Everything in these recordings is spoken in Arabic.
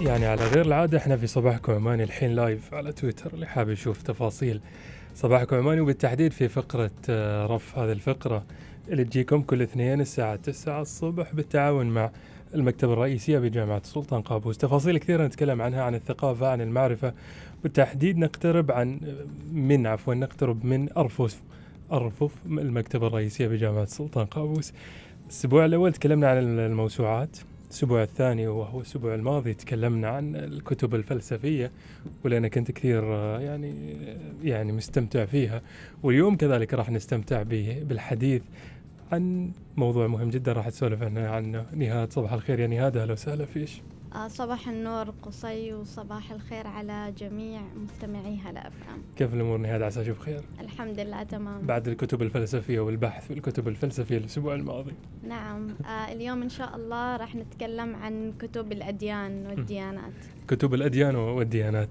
يعني على غير العادة إحنا في صباحكم عماني الحين لايف على تويتر اللي حاب يشوف تفاصيل صباحكم عماني وبالتحديد في فقرة آه، رف هذه الفقرة اللي تجيكم كل اثنين الساعة 9 الصبح بالتعاون مع المكتبة الرئيسية بجامعة السلطان قابوس. تفاصيل كثيرة نتكلم عنها عن الثقافة عن المعرفة بالتحديد نقترب عن من عفوا نقترب من أرفف أرفف المكتبة الرئيسية بجامعة السلطان قابوس. الأسبوع الأول تكلمنا عن الموسوعات. الأسبوع الثاني وهو الأسبوع الماضي تكلمنا عن الكتب الفلسفية ولأنا كنت كثير آه، يعني يعني مستمتع فيها. واليوم كذلك راح نستمتع بالحديث عن موضوع مهم جدا راح تسولف عنه عن نهاد صباح الخير. يا نهاد أهلا وسهلا فيش صباح النور قصي وصباح الخير على جميع مستمعي هلا اف ام كيف الأمور نهاد عسى أشوف خير؟ الحمد لله تمام. بعد الكتب الفلسفية والبحث في الكتب الفلسفية الأسبوع الماضي. نعم. آه اليوم إن شاء الله راح نتكلم عن كتب الأديان والديانات. كتب الأديان والديانات.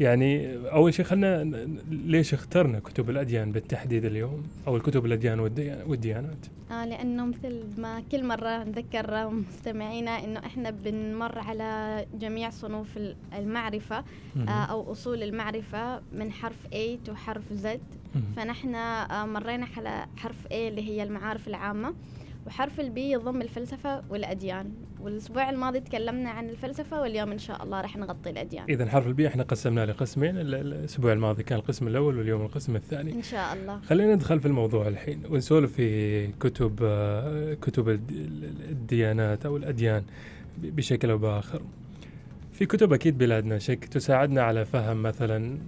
يعني أول شيء خلينا ليش اخترنا كتب الأديان بالتحديد اليوم؟ أو الكتب الأديان والديانات. آه لأنه مثل ما كل مرة نذكر مستمعينا إنه إحنا بنمر على جميع صنوف المعرفة آه أو أصول المعرفة من حرف A وحرف Z. فنحن آه مرينا على حرف A اللي هي المعارف العامة. وحرف ال B يضم الفلسفة والأديان. والأسبوع الماضي تكلمنا عن الفلسفة واليوم إن شاء الله راح نغطي الأديان. إذا حرف ال B إحنا قسمناه لقسمين. الأسبوع الماضي كان القسم الأول واليوم القسم الثاني. إن شاء الله. خلينا ندخل في الموضوع الحين. ونسولف في كتب كتب الديانات أو الأديان بشكل أو بآخر. في كتب أكيد بلادنا شك تساعدنا على فهم مثلا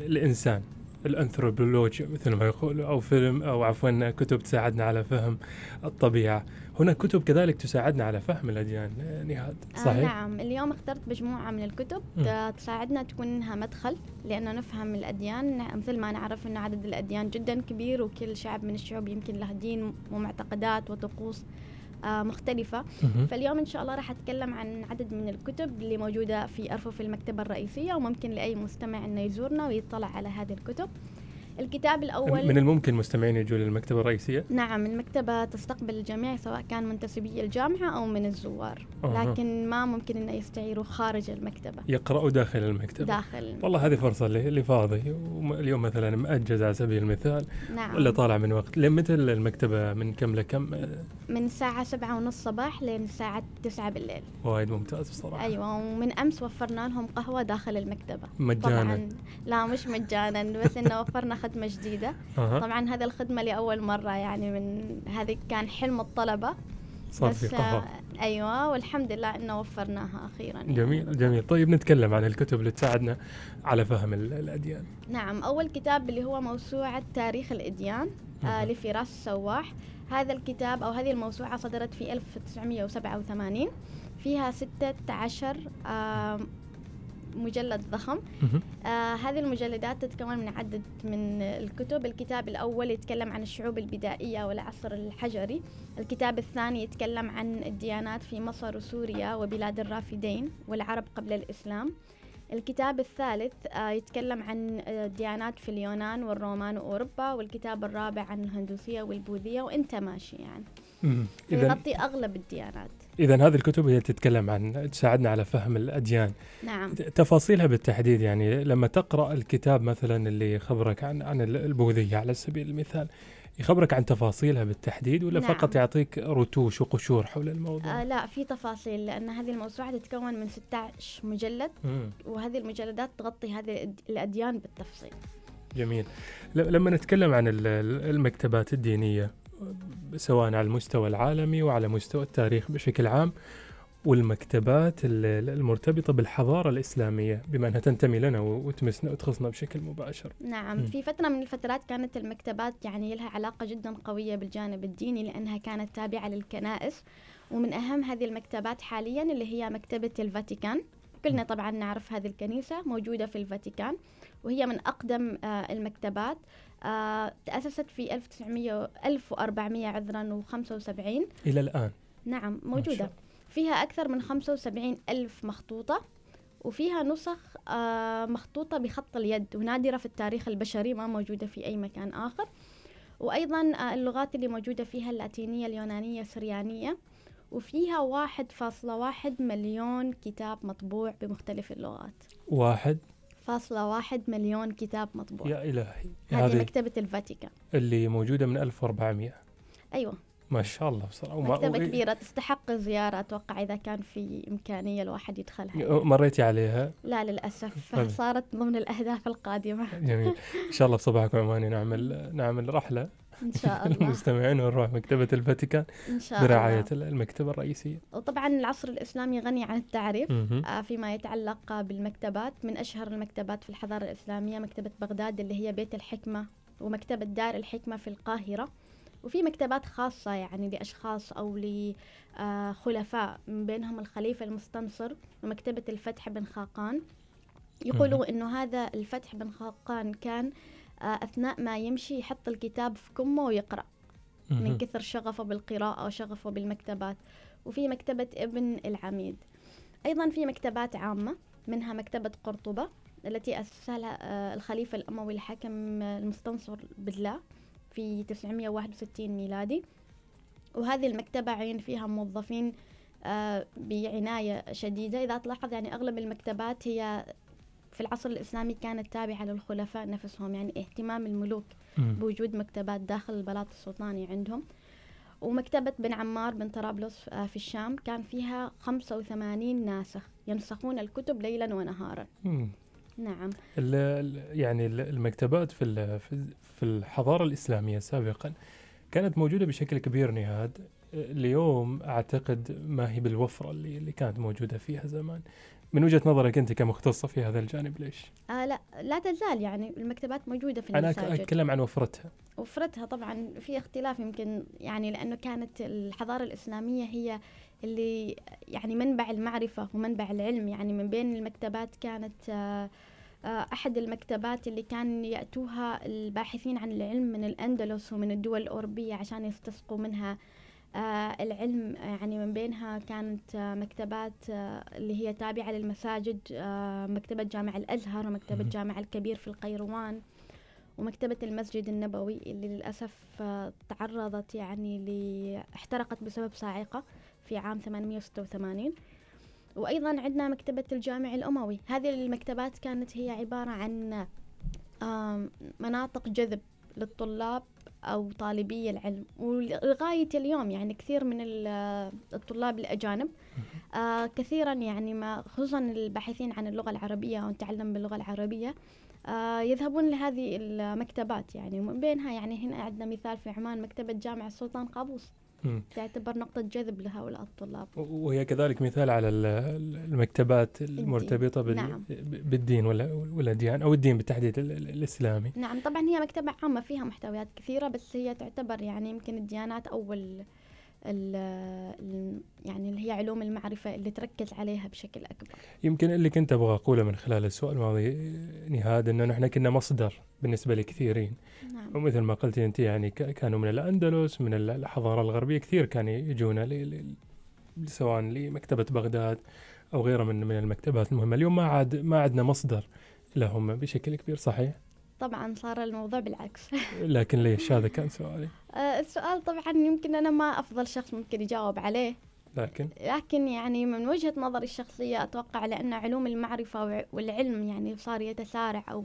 الإنسان. الانثروبولوجيا مثل ما يقولوا أو فيلم أو عفوا كتب تساعدنا على فهم الطبيعة. هناك كتب كذلك تساعدنا على فهم الأديان نهاد صحيح؟ آه نعم اليوم اخترت مجموعة من الكتب م. تساعدنا تكون انها مدخل لأنه نفهم الأديان. مثل ما نعرف إنه عدد الأديان جدا كبير وكل شعب من الشعوب يمكن له دين ومعتقدات وطقوس آه، مختلفة. فاليوم إن شاء الله راح أتكلم عن عدد من الكتب اللي موجودة في أرفف المكتبة الرئيسية وممكن لأي مستمع أنه يزورنا ويطلع على هذه الكتب. الكتاب الأول. من الممكن مستمعين يجوا للمكتبة الرئيسية؟ نعم المكتبة تستقبل الجميع سواء كان منتسبي الجامعة أو من الزوار أوه. لكن ما ممكن أنه يستعيروا خارج المكتبة. يقرأوا داخل المكتبة. داخل. والله هذه فرصة اللي فاضي اليوم مثلا مأجز على سبيل المثال. نعم. ولا طالع من وقت. متى المكتبة من كم لكم؟ من الساعة سبعة ونص صباح لين الساعة تسعة بالليل. وايد ممتاز بصراحة. أيوة ومن أمس وفرنا لهم قهوة داخل المكتبة. مجانا. طبعا. لا مش مجانا بس إنه وفرنا خدمة جديدة. أه. طبعا هذه الخدمة لأول مرة يعني من هذه كان حلم الطلبة. صار في قهوة أيوه والحمد لله إنه وفرناها أخيرا جميل يعني. جميل طيب نتكلم عن الكتب اللي تساعدنا على فهم الأديان. نعم أول كتاب اللي هو موسوعة تاريخ الأديان آه لفراس السواح هذا الكتاب أو هذه الموسوعة صدرت في 1987 فيها 16 آه مجلد ضخم. آه هذه المجلدات تتكون من عدد من الكتب. الكتاب الأول يتكلم عن الشعوب البدائية والعصر الحجري. الكتاب الثاني يتكلم عن الديانات في مصر وسوريا وبلاد الرافدين والعرب قبل الإسلام. الكتاب الثالث آه يتكلم عن الديانات في اليونان والرومان وأوروبا والكتاب الرابع عن الهندوسية والبوذية وانت ماشي يعني يغطي أغلب الديانات. إذا هذه الكتب هي تتكلم عن تساعدنا على فهم الأديان. نعم. تفاصيلها بالتحديد يعني لما تقرأ الكتاب مثلا اللي يخبرك عن عن البوذية على سبيل المثال يخبرك عن تفاصيلها بالتحديد ولا نعم. فقط يعطيك رتوش وقشور حول الموضوع؟ آه لا في تفاصيل لأن هذه الموسوعة تتكون من 16 مجلد. مم. وهذه المجلدات تغطي هذه الأديان بالتفصيل. جميل. لما نتكلم عن المكتبات الدينية سواء على المستوى العالمي وعلى مستوى التاريخ بشكل عام والمكتبات المرتبطة بالحضارة الإسلامية بما أنها تنتمي لنا وتمسنا وتخصنا بشكل مباشر نعم م. في فترة من الفترات كانت المكتبات يعني لها علاقة جدا قوية بالجانب الديني لأنها كانت تابعة للكنائس ومن أهم هذه المكتبات حاليا اللي هي مكتبة الفاتيكان كلنا طبعا نعرف هذه الكنيسة موجودة في الفاتيكان وهي من أقدم آه المكتبات. آه تأسست في 1900 1400 عذرا و75 إلى الآن. نعم موجودة. فيها أكثر من 75 ألف مخطوطة وفيها نسخ آه مخطوطة بخط اليد ونادرة في التاريخ البشري ما موجودة في أي مكان آخر. وأيضا اللغات اللي موجودة فيها اللاتينية اليونانية السريانية. وفيها واحد فاصلة واحد مليون كتاب مطبوع بمختلف اللغات. واحد. فاصلة واحد مليون كتاب مطبوع. يا إلهي. هذه مكتبة الفاتيكان. اللي موجودة من 1400 أيوة. ما شاء الله بصراحة مكتبة و- كبيرة تستحق الزيارة أتوقع إذا كان في إمكانية الواحد يدخلها. مريتي عليها؟ لا للأسف. طيب. صارت ضمن الأهداف القادمة. جميل. إن شاء الله في صباحكم عماني نعمل نعمل رحلة. إن شاء الله. المستمعين ونروح مكتبة الفاتيكان. إن شاء برعاية الله المكتبة الرئيسية. وطبعا العصر الإسلامي غني عن التعريف. آه، فيما يتعلق بالمكتبات. من أشهر المكتبات في الحضارة الإسلامية مكتبة بغداد اللي هي بيت الحكمة ومكتبة دار الحكمة في القاهرة. وفي مكتبات خاصة يعني لأشخاص أو لخلفاء من بينهم الخليفة المستنصر ومكتبة الفتح بن خاقان. يقولوا إنه هذا الفتح بن خاقان كان آه، أثناء ما يمشي يحط الكتاب في كمه ويقرأ. من. كثر شغفه بالقراءة وشغفه بالمكتبات. وفي مكتبة ابن العميد. أيضا في مكتبات عامة منها مكتبة قرطبة التي أسسها آه، الخليفة الأموي الحاكم آه، المستنصر بالله في 961 ميلادي. وهذه المكتبة عين فيها موظفين آه، بعناية شديدة. إذا تلاحظ يعني أغلب المكتبات هي في العصر الإسلامي كانت تابعة للخلفاء نفسهم يعني اهتمام الملوك. بوجود مكتبات داخل البلاط السلطاني عندهم. ومكتبة بن عمار بن طرابلس آه، في الشام كان فيها 85 ناسخ ينسخون الكتب ليلا ونهارا. نعم. ال- ال- يعني ال- المكتبات في ال- في في الحضارة الإسلامية سابقا كانت موجودة بشكل كبير نهاد. اليوم أعتقد ما هي بالوفرة اللي, اللي كانت موجودة فيها زمان. من وجهة نظرك أنت كمختصة في هذا الجانب ليش؟ آه لا لا تزال يعني المكتبات موجودة في المساجد. أتكلم عن وفرتها. وفرتها طبعا في اختلاف يمكن يعني لأنه كانت الحضارة الإسلامية هي اللي يعني منبع المعرفة ومنبع العلم. يعني من بين المكتبات كانت آه، آه، أحد المكتبات اللي كان يأتوها الباحثين عن العلم من الأندلس ومن الدول الأوروبية عشان يستسقوا منها العلم يعني من بينها كانت آه، مكتبات آه، اللي هي تابعة للمساجد آه، مكتبة جامع الأزهر ومكتبة. جامع الكبير في القيروان ومكتبة المسجد النبوي اللي للأسف آه، تعرضت يعني ل احترقت بسبب صاعقة في عام 886 وأيضا عندنا مكتبة الجامع الأموي هذه المكتبات كانت هي عبارة عن مناطق جذب للطلاب أو طالبي العلم. ولغاية اليوم يعني كثير من ال- الطلاب الأجانب آه كثيرا يعني ما خصوصا الباحثين عن اللغة العربية ونتعلم باللغة العربية آه يذهبون لهذه المكتبات. يعني ومن بينها يعني هنا عندنا مثال في عمان مكتبة جامع السلطان قابوس. تعتبر نقطة جذب لهؤلاء الطلاب. وهي كذلك مثال على ال- ال- المكتبات المرتبطة بال- نعم. بالدين الديانة أو الدين بالتحديد ال- ال- الإسلامي. نعم طبعا هي مكتبة عامة فيها محتويات كثيرة بس هي تعتبر يعني يمكن الديانات أو ال ال ال- يعني اللي هي علوم المعرفة اللي تركز عليها بشكل أكبر. يمكن اللي كنت أبغى أقوله من خلال السؤال الماضي نهاد إنه نحن كنا مصدر بالنسبة لكثيرين. نعم. ومثل ما قلتي أنت يعني كانوا من الأندلس من ال- الحضارة الغربية كثير كانوا يجونا سواء لمكتبة بغداد أو غيرها من من المكتبات المهمة. اليوم ما عاد ما عندنا مصدر لهم بشكل كبير صحيح؟ طبعا صار الموضوع بالعكس. لكن ليش؟ هذا كان سؤالي. آه، السؤال طبعا يمكن أنا ما أفضل شخص ممكن يجاوب عليه. لكن؟ لكن يعني من وجهة نظري الشخصية أتوقع لأن علوم المعرفة والعلم يعني صار يتسارع أو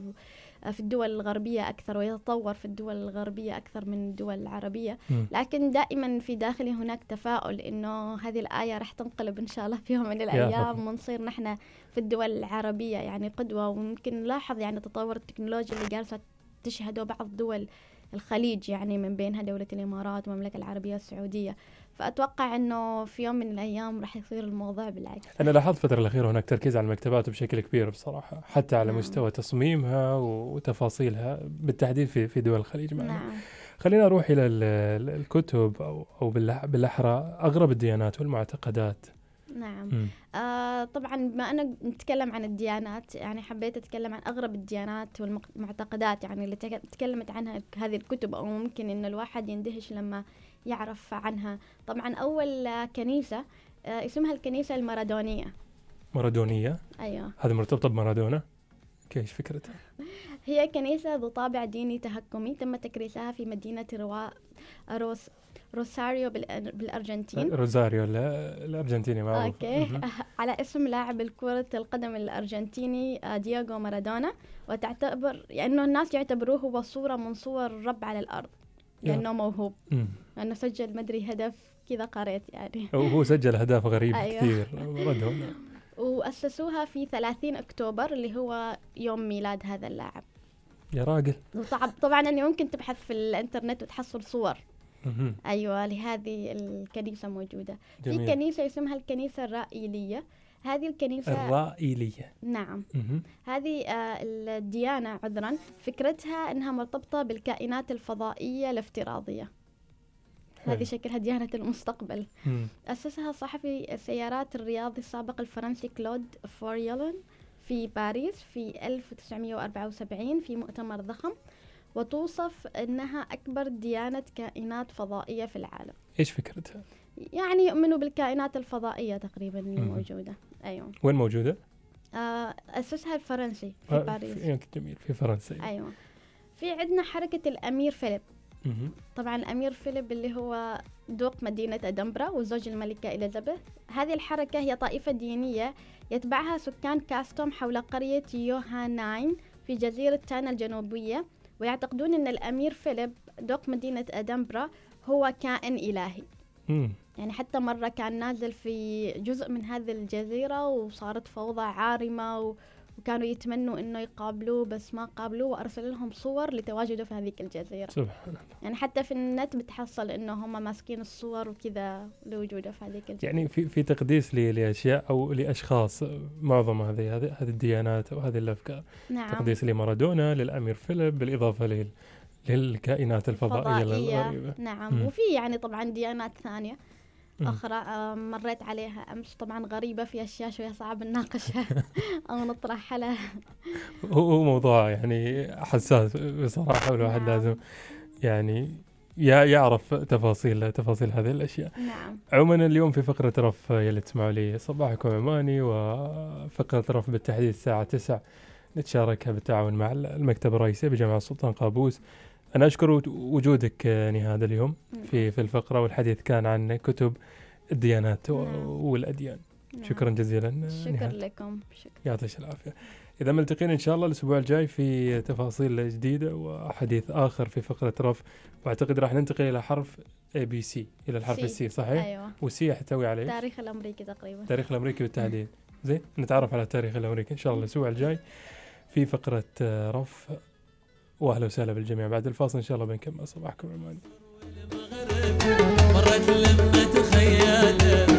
في الدول الغربية أكثر ويتطور في الدول الغربية أكثر من الدول العربية. لكن دائما في داخلي هناك تفاؤل إنه هذه الآية راح تنقلب إن شاء الله في يوم من. الأيام ونصير نحن في الدول العربية يعني قدوة وممكن نلاحظ يعني تطور التكنولوجيا اللي جالسة تشهده بعض دول الخليج يعني من بينها دولة الإمارات والمملكة العربية السعودية فأتوقع أنه في يوم من الأيام راح يصير الموضوع بالعكس. أنا لاحظت الفترة الأخيرة هناك تركيز على المكتبات بشكل كبير بصراحة حتى على نعم. مستوى تصميمها وتفاصيلها بالتحديد في في دول الخليج معنا. نعم. خلينا نروح ال- الكتب أو أو بالأح- بالأحرى أغرب الديانات والمعتقدات. نعم. آه طبعا بما أنا نتكلم عن الديانات يعني حبيت أتكلم عن أغرب الديانات والمعتقدات يعني اللي تك- تكلمت عنها هذه الكتب أو ممكن إن الواحد يندهش لما يعرف عنها. طبعا أول كنيسة آه اسمها الكنيسة المارادونية. مارادونية؟ أيوة. هذه مرتبطة بمارادونا؟ كيف فكرتها؟ هي كنيسة ذو طابع ديني تهكمي تم تكريسها في مدينة روا روس روساريو بالأر- بالأرجنتين. روزاريو ال- الأرجنتيني معروف. okay. مهم. على اسم لاعب كرة القدم الأرجنتيني آه، دياغو مارادونا. وتعتبر يعني الناس يعتبروه هو صورة من صور الرب على الأرض يا. لأنه موهوب. مم. لأنه سجل مدري هدف كذا قريت يعني. وهو سجل اهداف غريبه أيوة. كثير. وأسسوها في 30 أكتوبر اللي هو يوم ميلاد هذا اللاعب. يا راجل. وطبعا طبعا أني ممكن تبحث في الإنترنت وتحصل صور. أيوه لهذه الكنيسة موجودة. في جميل. كنيسة اسمها الكنيسة الرائيلية هذه الكنيسة الرائيليه نعم. مهم. هذه آه، الديانة عذرا. فكرتها أنها مرتبطة بالكائنات الفضائية الافتراضية. هذه. شكلها ديانة المستقبل مم. أسسها صحفي السيارات الرياضي السابق الفرنسي كلود فوريلون في باريس في 1974 في مؤتمر ضخم وتوصف أنها أكبر ديانة كائنات فضائية في العالم إيش فكرتها؟ يعني يؤمنوا بالكائنات الفضائية تقريبا اللي. موجودة أيوة وين موجودة؟ آه، أسسها الفرنسي في آه، باريس جميل في فرنسا أيوه في عندنا حركة الأمير فيليب. طبعا الأمير فيليب اللي هو دوق مدينة أدنبرا وزوج الملكة إليزابيث. هذه الحركة هي طائفة دينية يتبعها سكان كاستوم حول قرية يوهاناين في جزيرة تانا الجنوبية ويعتقدون أن الأمير فيليب دوق مدينة أدنبرا هو كائن إلهي. يعني حتى مرة كان نازل في جزء من هذه الجزيرة وصارت فوضى عارمة و... وكانوا يتمنوا إنه يقابلوه بس ما قابلوه وأرسل لهم صور لتواجده في هذيك الجزيرة. سبحان الله. يعني حتى في النت بتحصل إنه هم ماسكين الصور وكذا لوجوده في هذيك الجزيرة. يعني في في تقديس لأشياء أو لأشخاص معظم هذه هذه هذه الديانات أو هذه الأفكار. نعم. تقديس لمارادونا للأمير فيليب بالإضافة لل للكائنات الفضائية فضائية الغريبة. نعم. مم. وفي يعني طبعا ديانات ثانية. أخرى آه، مريت عليها أمس. طبعا غريبة في أشياء شوية صعب نناقشها. أو نطرحها لها هو موضوع يعني حساس بصراحة والواحد نعم. لازم يعني يع- يعرف تفاصيل تفاصيل هذه الأشياء. نعم. عموما اليوم في فقرة رف يلي تسمعوا لي صباحكم عماني وفقرة رف بالتحديد الساعة 9 نتشاركها بالتعاون مع المكتب الرئيسي بجامعة السلطان قابوس. أنا أشكر وج- وجودك آه، نهاد اليوم في في الفقرة والحديث كان عن كتب الديانات نعم. والأديان. نعم. شكرا جزيلا آه، شكرا نهاد لكم. شكرا. يعطيك العافية. إذا ملتقين إن شاء الله الأسبوع الجاي في تفاصيل جديدة وحديث آخر في فقرة رف. وأعتقد راح ننتقل إلى حرف A B C إلى الحرف C. ال C صحيح؟ أيوه. و C يحتوي عليه التاريخ الأمريكي تقريبا. التاريخ الأمريكي بالتحديد زين نتعرف على التاريخ الأمريكي إن شاء الله الأسبوع الجاي في فقرة آه، رف. وأهلا وسهلا بالجميع. بعد الفاصل إن شاء الله بنكمل صباحكم خياله